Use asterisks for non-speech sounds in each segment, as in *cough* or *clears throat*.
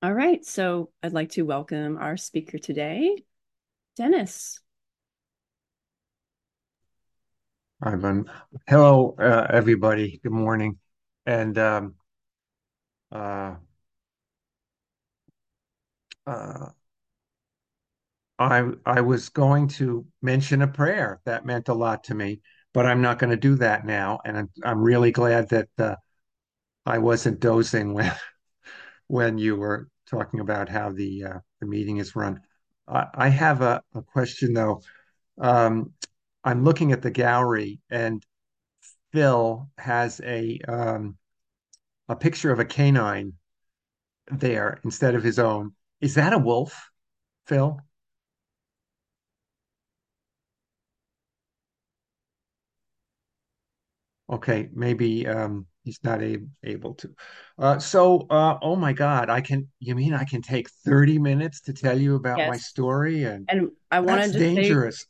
All right, so I'd like to welcome our speaker today, Dennis. Ivan. Hello, uh, everybody. Good morning. And um, uh, uh, I I was going to mention a prayer that meant a lot to me, but I'm not going to do that now. And I'm I'm really glad that uh, I wasn't dozing *laughs* when when you were talking about how the uh, the meeting is run. I, I have a, a question though. Um, I'm looking at the gallery, and Phil has a um, a picture of a canine there instead of his own. Is that a wolf, Phil? Okay, maybe um, he's not a able to. Uh, so, uh, oh my God, I can, you mean I can take 30 minutes to tell you about my story? And And I wanted to say, dangerous.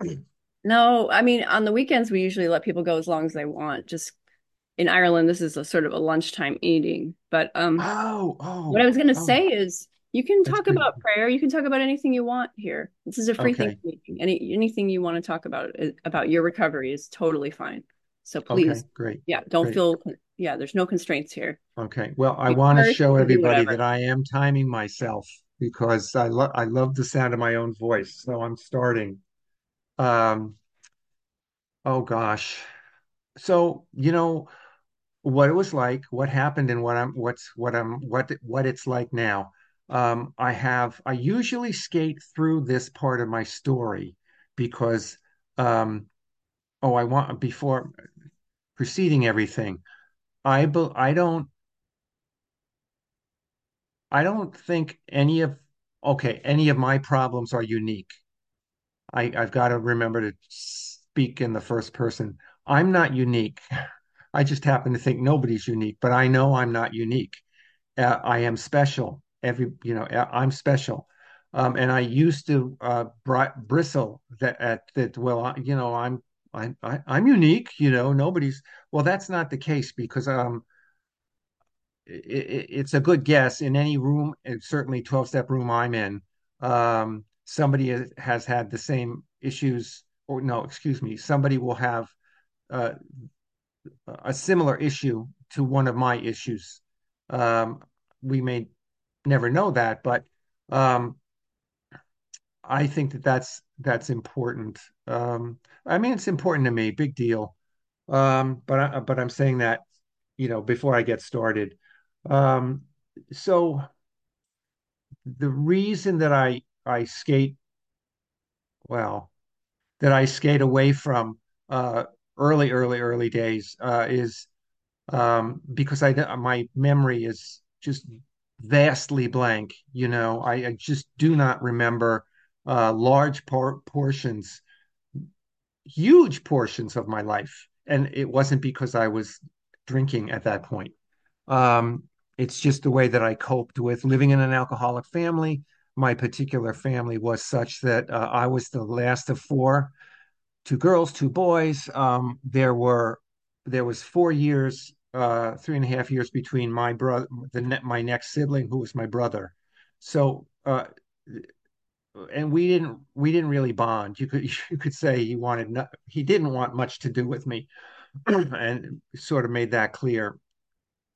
no, I mean, on the weekends, we usually let people go as long as they want. Just in Ireland, this is a sort of a lunchtime eating. But um, Oh, what I oh, was going to oh, say is you can that's talk about prayer. You can talk about anything you want here. This is a free thinking Okay, meeting. Any anything you want to talk about uh, about your recovery is totally fine. So okay, please, great, yeah, don't great. feel, yeah, there's no constraints here. Okay, well, I want to show you can do everybody that I am timing myself because I love I love the sound of my own voice. So I'm starting. Um, oh gosh. So, you know, what it was like, what happened, and what I'm what's what I'm what what it's like now. Um, I have I usually skate through this part of my story because um, oh, I want before preceding everything. I be, I don't I don't think any of okay, any of my problems are unique. I, I've got to remember to speak in the first person. I'm not unique. I just happen to think nobody's unique, but I know I'm not unique. uh, I am special. Every, you know, uh, I'm special. Um, and I used to uh, bri bristle that at that. Well, you know, I'm I, I I'm unique. You know, nobody's. Well, that's not the case because um, it, it's a good guess in any room, and certainly 12 step room I'm in. Um, somebody has, has had the same issues, or no, excuse me, somebody will have uh, a similar issue to one of my issues. Um, we may never know that, but um, I think that that's that's important. Um, I mean, it's important to me, big deal. Um, but I, but I'm saying that, you know, before I get started. Um, so the reason that I I skate well, that I skate away from uh, early, early, early days uh, is um, because I my memory is just vastly blank. You know, I, I just do not remember uh, large por portions, huge portions of my life, and it wasn't because I was drinking at that point. Um, it's just the way that I coped with living in an alcoholic family. My particular family was such that uh, I was the last of four two girls, two boys. Um, there were there was four years, uh, three and a half years between my brother, the my next sibling, who was my brother. So, uh, and we didn't we didn't really bond. You could *laughs* you could say he wanted no, he didn't want much to do with me, *clears throat* and sort of made that clear.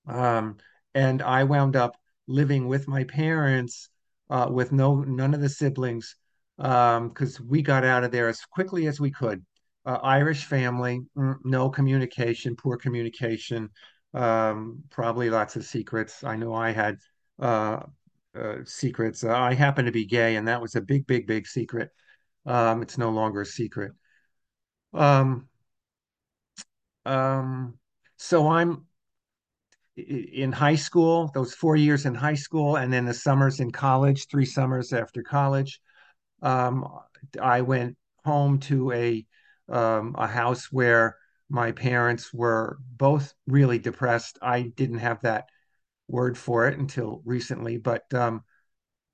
Um, and I wound up living with my parents, uh, with no none of the siblings, um, because we got out of there as quickly as we could. Uh, Irish family, mm, no communication, poor communication, um, probably lots of secrets. I know I had uh, uh, secrets. Uh, I happen to be gay, and that was a big, big, big secret. Um, it's no longer a secret. Um, um, so I'm in high school, those four years in high school, and then the summers in college, three summers after college. Um, I went home to a um, a house where my parents were both really depressed. I didn't have that word for it until recently, but um,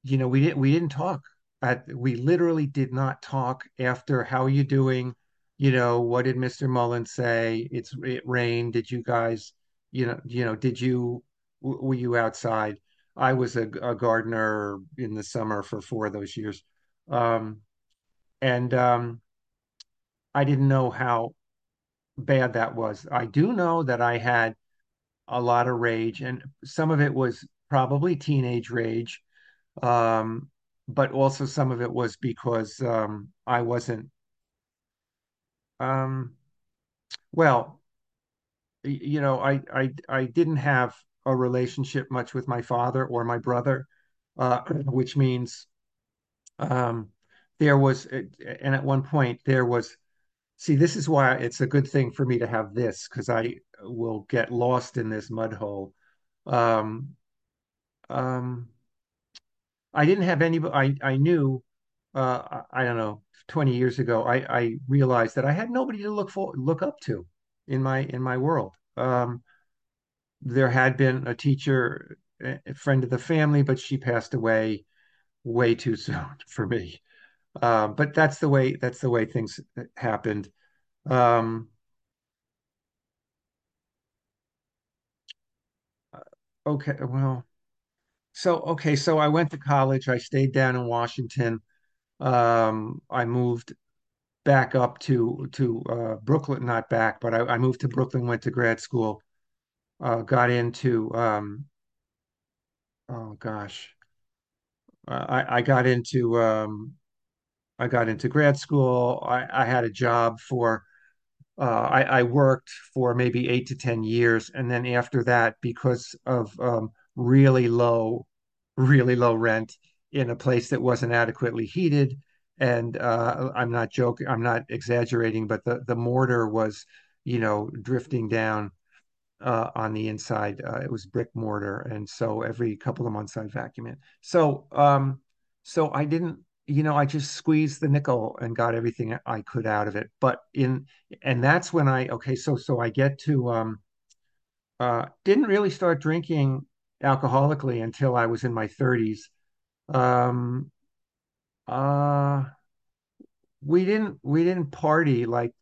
you know, we didn't we didn't talk. At, we literally did not talk after how are you doing? You know, what did Mr. Mullen say? It's it rained. Did you guys, you know, you know, did you were you outside? I was a, a gardener in the summer for four of those years. Um, and um, I didn't know how bad that was. I do know that I had a lot of rage, and some of it was probably teenage rage, um, but also some of it was because um, I wasn't, um, well, you know, I, I I didn't have a relationship much with my father or my brother, uh, *clears throat* which means um, there was, and at one point there was See, this is why it's a good thing for me to have this because I will get lost in this mud hole. Um, um, I didn't have any, I, I knew, uh, I, don't know, 20 years ago, I, I realized that I had nobody to look for, look up to in my, in my world. Um, there had been a teacher, a friend of the family, but she passed away way too *laughs* soon for me. Um, but that's the way, that's the way things happened. Um, okay, well, So, okay, so I went to college. I stayed down in Washington. Um, I moved back up to to uh, Brooklyn, not back, but I, I moved to Brooklyn, went to grad school, uh, got into um, oh gosh, uh, I, I got into um, I got into grad school. I, I had a job for uh, I, I worked for maybe eight to 10 years. And then after that, because of um, really low, really low rent in a place that wasn't adequately heated, and uh, I'm not joking, I'm not exaggerating, but the, the mortar was, you know, drifting down uh, on the inside. Uh, it was brick mortar, and so every couple of months I'd vacuum it. So, um, so I didn't, you know, I just squeezed the nickel and got everything I could out of it. But in, and that's when I, okay, so so I get to, um, uh, didn't really start drinking alcoholically until I was in my 30s. Um, uh, we didn't we didn't party like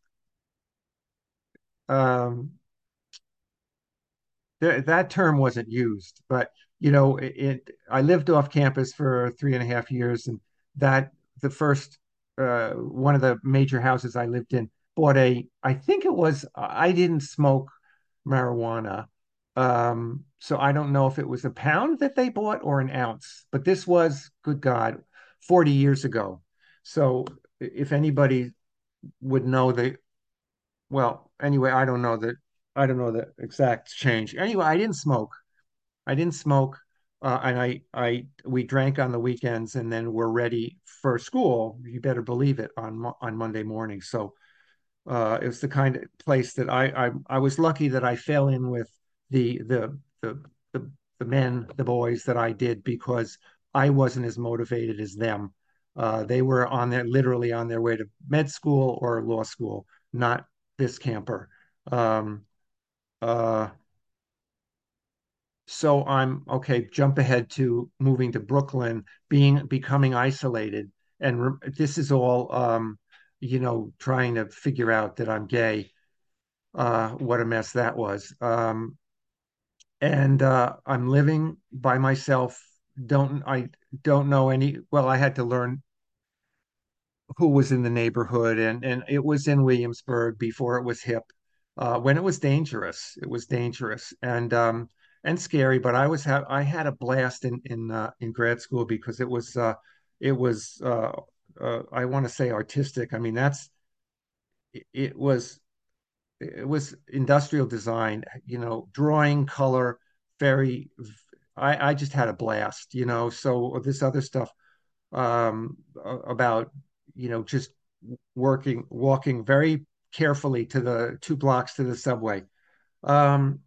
um th that term wasn't used, but you know, it, it. I lived off campus for three and a half years, and that the first uh, one of the major houses I lived in bought a. I think it was. I didn't smoke marijuana, um, so I don't know if it was a pound that they bought or an ounce. But this was, good God, 40 years ago. So if anybody would know the well, anyway, I don't know that I don't know the exact change. Anyway, I didn't smoke. I didn't smoke, uh, and I I we drank on the weekends, and then we're ready for school. You better believe it on on Monday morning. So uh, it was the kind of place that I, I I was lucky that I fell in with the the the the, the men, the boys that I did because I wasn't as motivated as them. Uh, they were on their literally on their way to med school or law school, not this camper. Um, uh, so I'm okay, jump ahead to moving to Brooklyn, being becoming isolated. And re this is all um, you know, trying to figure out that I'm gay. Uh, what a mess that was. Um, and uh, I'm living by myself. Don't I don't know any, well, I had to learn who was in the neighborhood, and and it was in Williamsburg before it was hip. Uh, when it was dangerous, it was dangerous and um, and scary. But I was ha I had a blast in in uh, in grad school because it was uh, it was uh, uh, I want to say artistic. I mean that's it, it was it was industrial design. You know, drawing, color, very. I I just had a blast. You know, so this other stuff um, about you know just working walking very carefully to the two blocks to the subway. Um,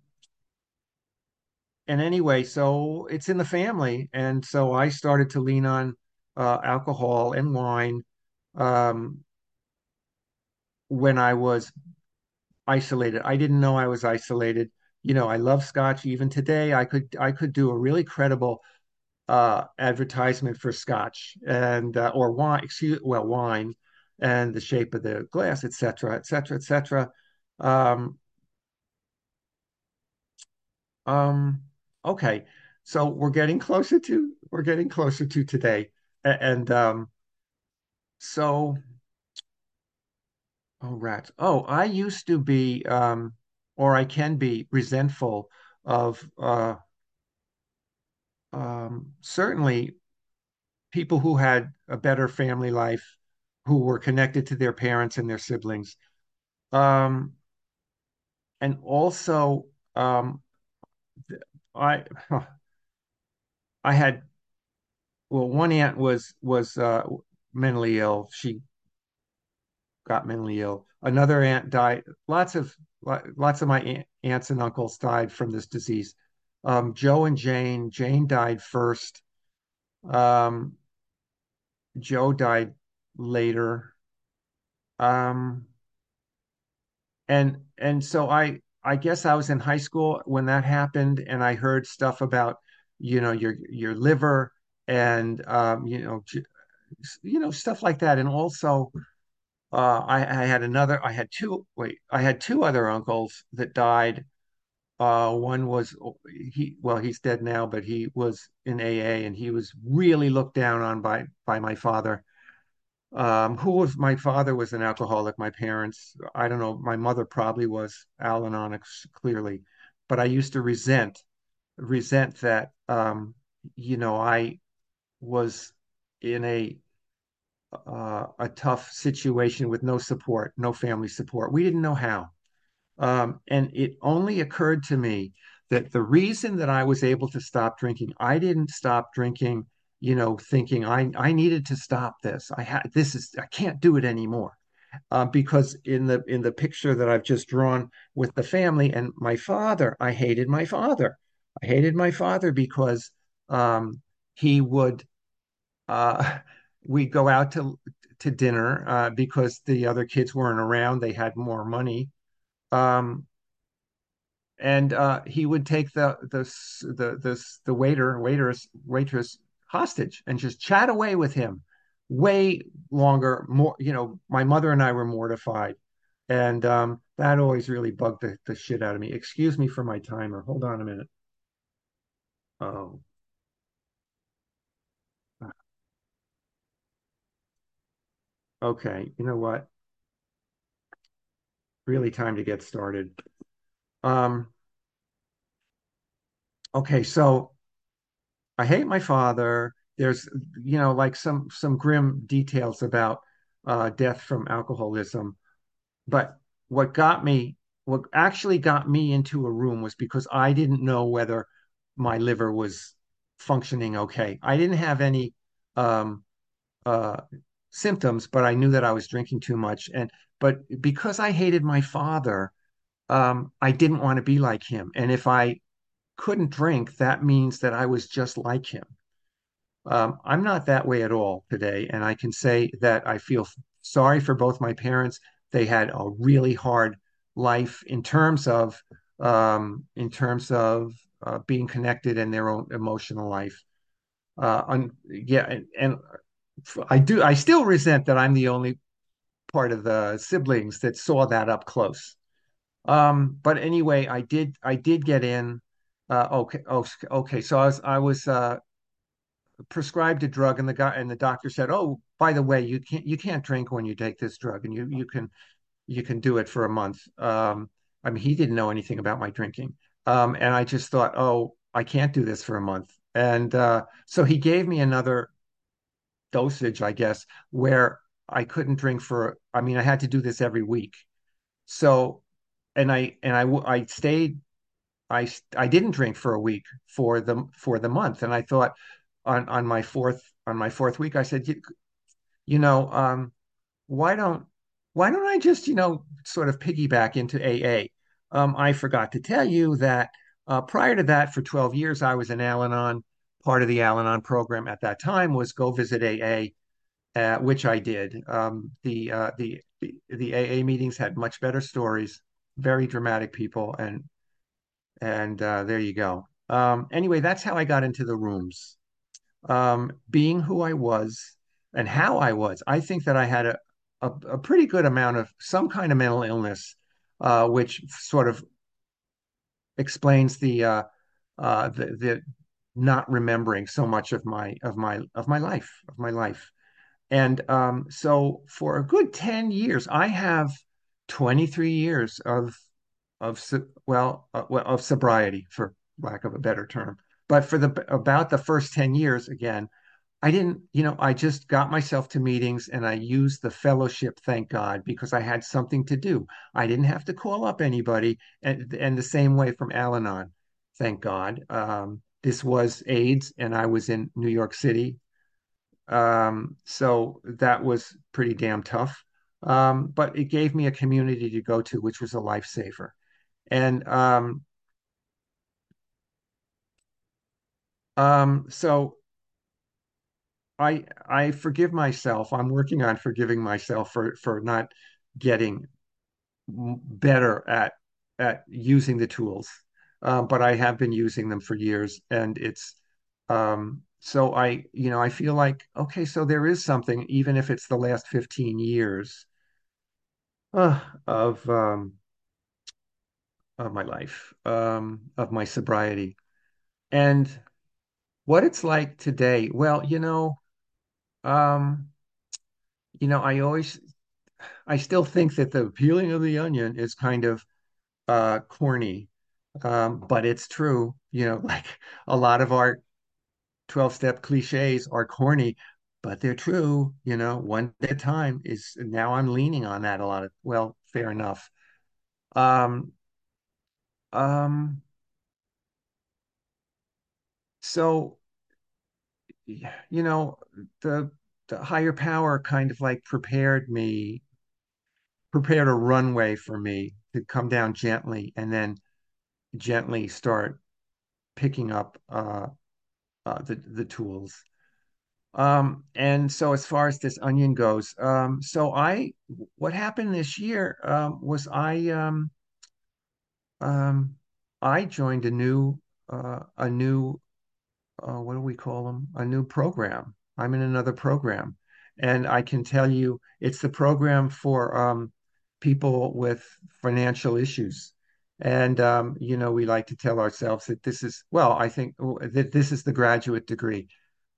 and anyway, so it's in the family, and so I started to lean on uh, alcohol and wine um, when I was isolated. I didn't know I was isolated. You know, I love scotch. Even today, I could I could do a really credible uh, advertisement for scotch and uh, or wine, excuse well wine, and the shape of the glass, etc., etc., et cetera, et cetera. Um, um, okay, so we're getting closer to we're getting closer to today. And um, so oh rats. Oh, I used to be um, or I can be resentful of uh, um, certainly people who had a better family life, who were connected to their parents and their siblings. Um, and also um, I I had well, one aunt was was uh, mentally ill. She got mentally ill. Another aunt died. Lots of lots of my aunts and uncles died from this disease. Um, Joe and Jane. Jane died first. Um, Joe died later. Um, and and so I I guess I was in high school when that happened, and I heard stuff about you know your your liver and um, you know you know stuff like that, and also uh, I, I had another I had two wait I had two other uncles that died. Uh, one was he well he's dead now, but he was in AA and he was really looked down on by by my father um, who was my father was an alcoholic. My parents, I don't know, my mother probably was Al-Anon clearly, but I used to resent resent that um, you know I was in a uh, a tough situation with no support, no family support. We didn't know how. Um, and it only occurred to me that the reason that I was able to stop drinking, I didn't stop drinking, you know, thinking I I needed to stop this. I had this is I can't do it anymore. Uh, because in the in the picture that I've just drawn with the family and my father, I hated my father. I hated my father because um, he would uh, *laughs* we'd go out to to dinner uh, because the other kids weren't around. They had more money. Um, and uh, he would take the the the the, the waiter waiters waitress hostage and just chat away with him way longer more you know my mother and i were mortified. And um, that always really bugged the, the shit out of me. Excuse me for my timer. Hold on a minute. Oh. Okay. You know what? Really time to get started. Um okay. So I hate my father. There's, you know, like some some grim details about uh, death from alcoholism. But what got me, what actually got me into a room was because I didn't know whether my liver was functioning okay. I didn't have any um, uh, symptoms, but I knew that I was drinking too much. And but because I hated my father, um, I didn't want to be like him. And if I couldn't drink, that means that I was just like him. Um, I'm not that way at all today, and I can say that I feel sorry for both my parents. They had a really hard life in terms of um, in terms of uh, being connected in their own emotional life. Uh, yeah, and, and I do. I still resent that I'm the only part of the siblings that saw that up close. Um, but anyway, I did. I did get in. Uh, okay. Oh, okay. So I was. I was. Uh, prescribed a drug and the guy and the doctor said, "Oh, by the way, you can't you can't drink when you take this drug and you you can you can do it for a month." Um, I mean, he didn't know anything about my drinking. Um, and I just thought, "Oh, I can't do this for a month." And uh, so he gave me another dosage, I guess, where I couldn't drink for I mean, I had to do this every week. So and I and I I stayed I I didn't drink for a week for the for the month and I thought on on my fourth on my fourth week, I said, you, you know, um, why don't why don't I just you know sort of piggyback into AA? Um, I forgot to tell you that uh, prior to that, for 12 years, I was an Al-Anon. Part of the Al-Anon program at that time was go visit AA, uh, which I did. Um, the, uh, the the the AA meetings had much better stories, very dramatic people, and and uh, there you go. Um, anyway, that's how I got into the rooms um, being who I was and how I was, I think that I had a, a, a pretty good amount of some kind of mental illness, uh, which sort of explains the, uh, uh, the the not remembering so much of my of my of my life of my life. And um, so for a good 10 years, I have 23 years of of well, uh, of sobriety for lack of a better term. But for the about the first 10 years again, I didn't, you know, I just got myself to meetings and I used the fellowship, thank God, because I had something to do. I didn't have to call up anybody. And, and the same way from Al Anon, thank God. Um, this was AIDS and I was in New York City. Um, so that was pretty damn tough. Um, but it gave me a community to go to, which was a lifesaver. And um, um, so I I forgive myself. I'm working on forgiving myself for for not getting better at at using the tools. Um, but I have been using them for years, and it's um, so I you know I feel like okay, so there is something, even if it's the last 15 years uh, of um, of my life, um, of my sobriety, and what it's like today. Well, you know, um, you know, I always I still think that the peeling of the onion is kind of uh, corny, um, but it's true. You know, *laughs* like a lot of our 12 step cliches are corny, but they're true. You know, one at a time is now I'm leaning on that a lot of, well, fair enough. Um, um, so, you know, the, the higher power kind of like prepared me, prepared a runway for me to come down gently and then gently start picking up uh, uh, the the tools. Um, and so as far as this onion goes, um, so I what happened this year um, was I um, um, I joined a new uh, a new uh, what do we call them? A new program. I'm in another program, and I can tell you it's the program for um, people with financial issues. And um, you know, we like to tell ourselves that this is well, I think that this is the graduate degree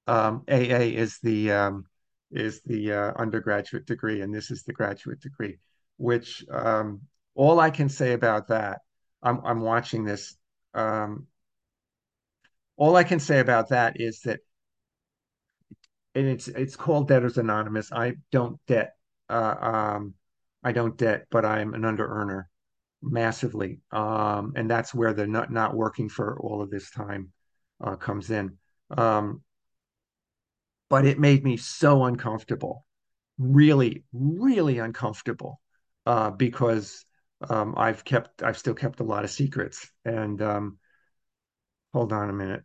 um, AA is the um, is the uh, undergraduate degree, and this is the graduate degree. Which um, all I can say about that, I'm I'm watching this. Um, all I can say about that is that, and it's it's called Debtors Anonymous. I don't debt. Uh, um, I don't debt, but I'm an under earner massively, um, and that's where the not not working for all of this time uh, comes in. Um, but it made me so uncomfortable really, really uncomfortable uh, because um, I've kept, I've still kept a lot of secrets. And um, hold on a minute.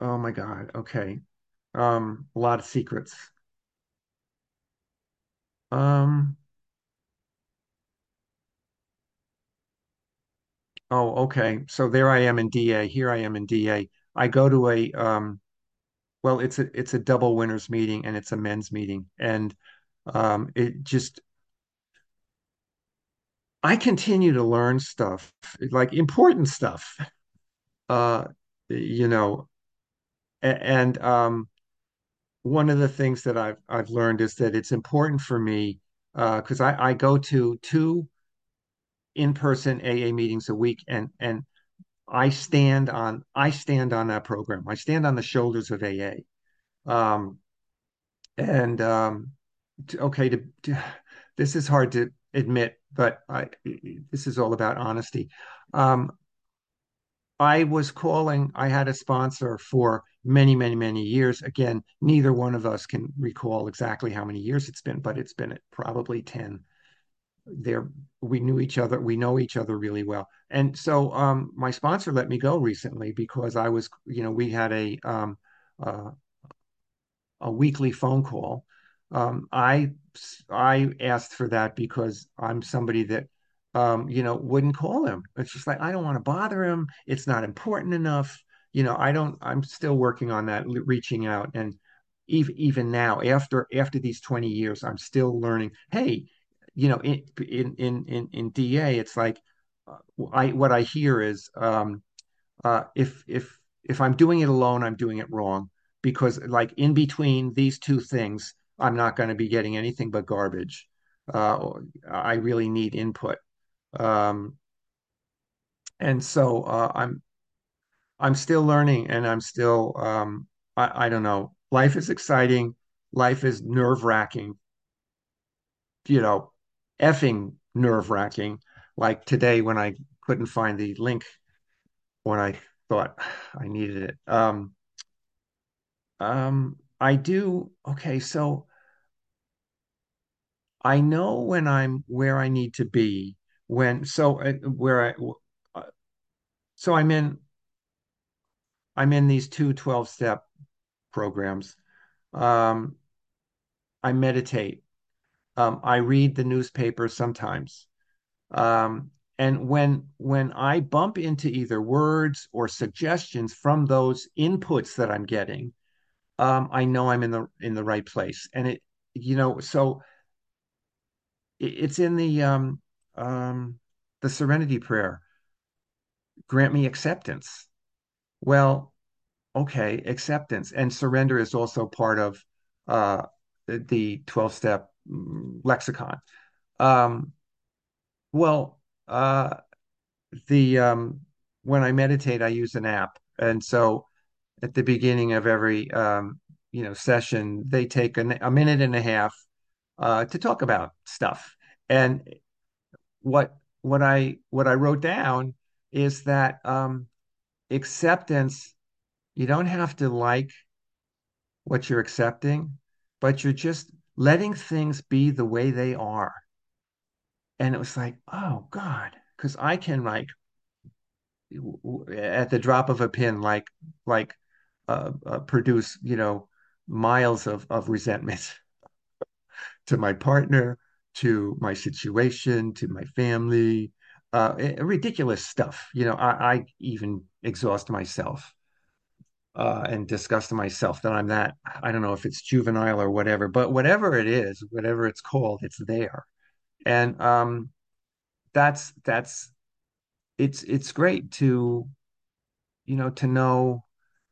Oh my God. Okay. Um, a lot of secrets. Um, oh, okay. So there I am in DA. Here I am in DA. I go to a um, well, it's a it's a double winners meeting and it's a men's meeting, and um, it just I continue to learn stuff, like important stuff. *laughs* Uh, you know, and um, one of the things that I've I've learned is that it's important for me because uh, I, I go to two in-person AA meetings a week and and I stand on I stand on that program. I stand on the shoulders of AA. Um, and um, to, okay, to, to, this is hard to admit, but I this is all about honesty. Um, I was calling, I had a sponsor for many, many, many years. Again, neither one of us can recall exactly how many years it's been, but it's been probably 10. There, we knew each other, we know each other really well. And so um, my sponsor let me go recently because I was, you know, we had a um, uh, a weekly phone call. Um, I I asked for that because I'm somebody that um, you know wouldn't call him. It's just like I don't want to bother him. It's not important enough. You know, I don't. I'm still working on that, reaching out, and even even now, after after these 20 years, I'm still learning. Hey, you know, in in in in, in DA, it's like I what I hear is um, uh, if if if I'm doing it alone, I'm doing it wrong because like in between these two things, I'm not going to be getting anything but garbage. Uh, I really need input. Um, and so uh, I'm I'm still learning and I'm still um, I, I don't know. Life is exciting. Life is nerve-wracking, you know, effing nerve-wracking. Like today when I couldn't find the link when I thought I needed it. Um, um, I do. Okay, so I know when I'm where I need to be when so uh, where I uh, so I'm in I'm in these two 12 step programs. Um, I meditate. Um, I read the newspaper sometimes. Um, and when when I bump into either words or suggestions from those inputs that I'm getting, um, I know I'm in the in the right place. And it, you know, so it, it's in the um, um, the Serenity Prayer. Grant me acceptance. Well, okay, acceptance and surrender is also part of uh, the 12 step lexicon. Um, well, uh, the um, when I meditate, I use an app, and so at the beginning of every um, you know session, they take a, a minute and a half uh, to talk about stuff. And what what I what I wrote down is that um, acceptance. You don't have to like what you're accepting, but you're just letting things be the way they are. And it was like, oh God, because I can like at the drop of a pin, like like uh, uh, produce, you know, miles of of resentment *laughs* to my partner, to my situation, to my family, uh, eh, ridiculous stuff. You know, I, I even exhaust myself uh, and disgust myself that I'm that, I don't know if it's juvenile or whatever, but whatever it is, whatever it's called, it's there. And um, that's that's it's it's great to, you know, to know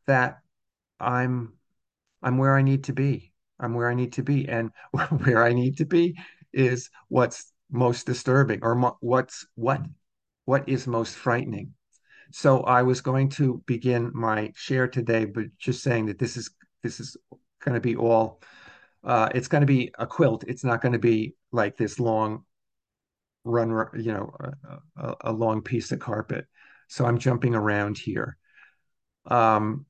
that I'm I'm where I need to be. I'm where I need to be. And *laughs* where I need to be is what's most disturbing or mo what's what what is most frightening. So I was going to begin my share today, but just saying that this is this is going to be all uh, it's going to be a quilt. It's not going to be like this long run, you know, a, a, long piece of carpet. So I'm jumping around here. Um,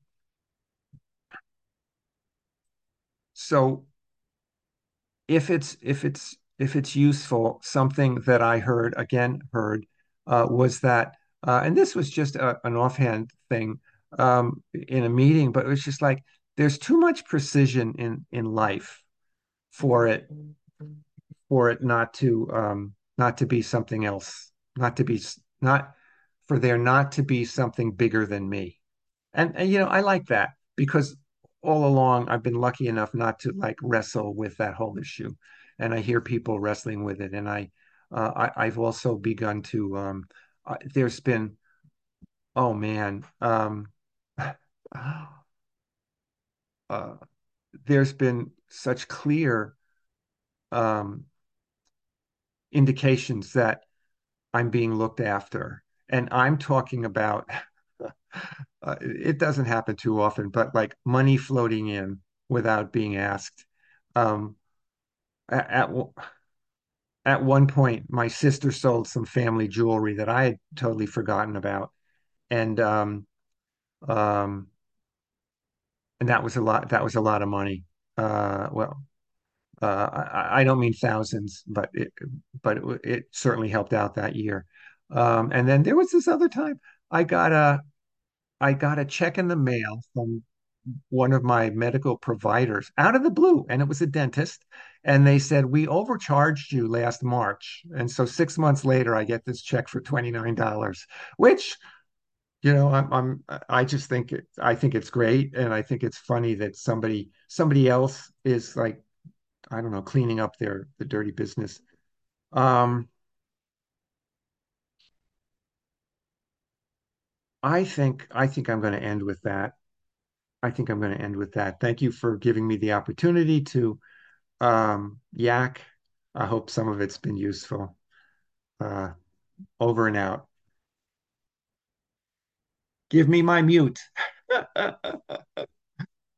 so if it's if it's if it's useful, something that I heard again heard uh, was that, uh, and this was just a, an offhand thing um, in a meeting, but it was just like there's too much precision in in life for it for it not to um, not to be something else, not to be not for there not to be something bigger than me. And, and you know, I like that because all along I've been lucky enough not to like wrestle with that whole issue, and I hear people wrestling with it, and I, uh, I have also begun to. Um, uh, there's been, oh man, um, *gasps* uh, there's been such clear um, indications that I'm being looked after, and I'm talking about. *laughs* uh, it doesn't happen too often, but like money floating in without being asked. Um, at, at at one point, my sister sold some family jewelry that I had totally forgotten about, and um, um, and that was a lot. That was a lot of money. Uh, well, uh, I, I don't mean thousands, but it, but it, it certainly helped out that year. Um, and then there was this other time I got a I got a check in the mail from one of my medical providers out of the blue, and it was a dentist. And they said, We overcharged you last March. And so six months later, I get this check for $29, which, you know, I'm, I'm I just think it, I think it's great. And I think it's funny that somebody somebody else is like, I don't know, cleaning up their the dirty business Um, I think I think I'm going to end with that. I think I'm going to end with that. Thank you for giving me the opportunity to um, yak. I hope some of it's been useful. Uh, over and out. Give me my mute. *laughs*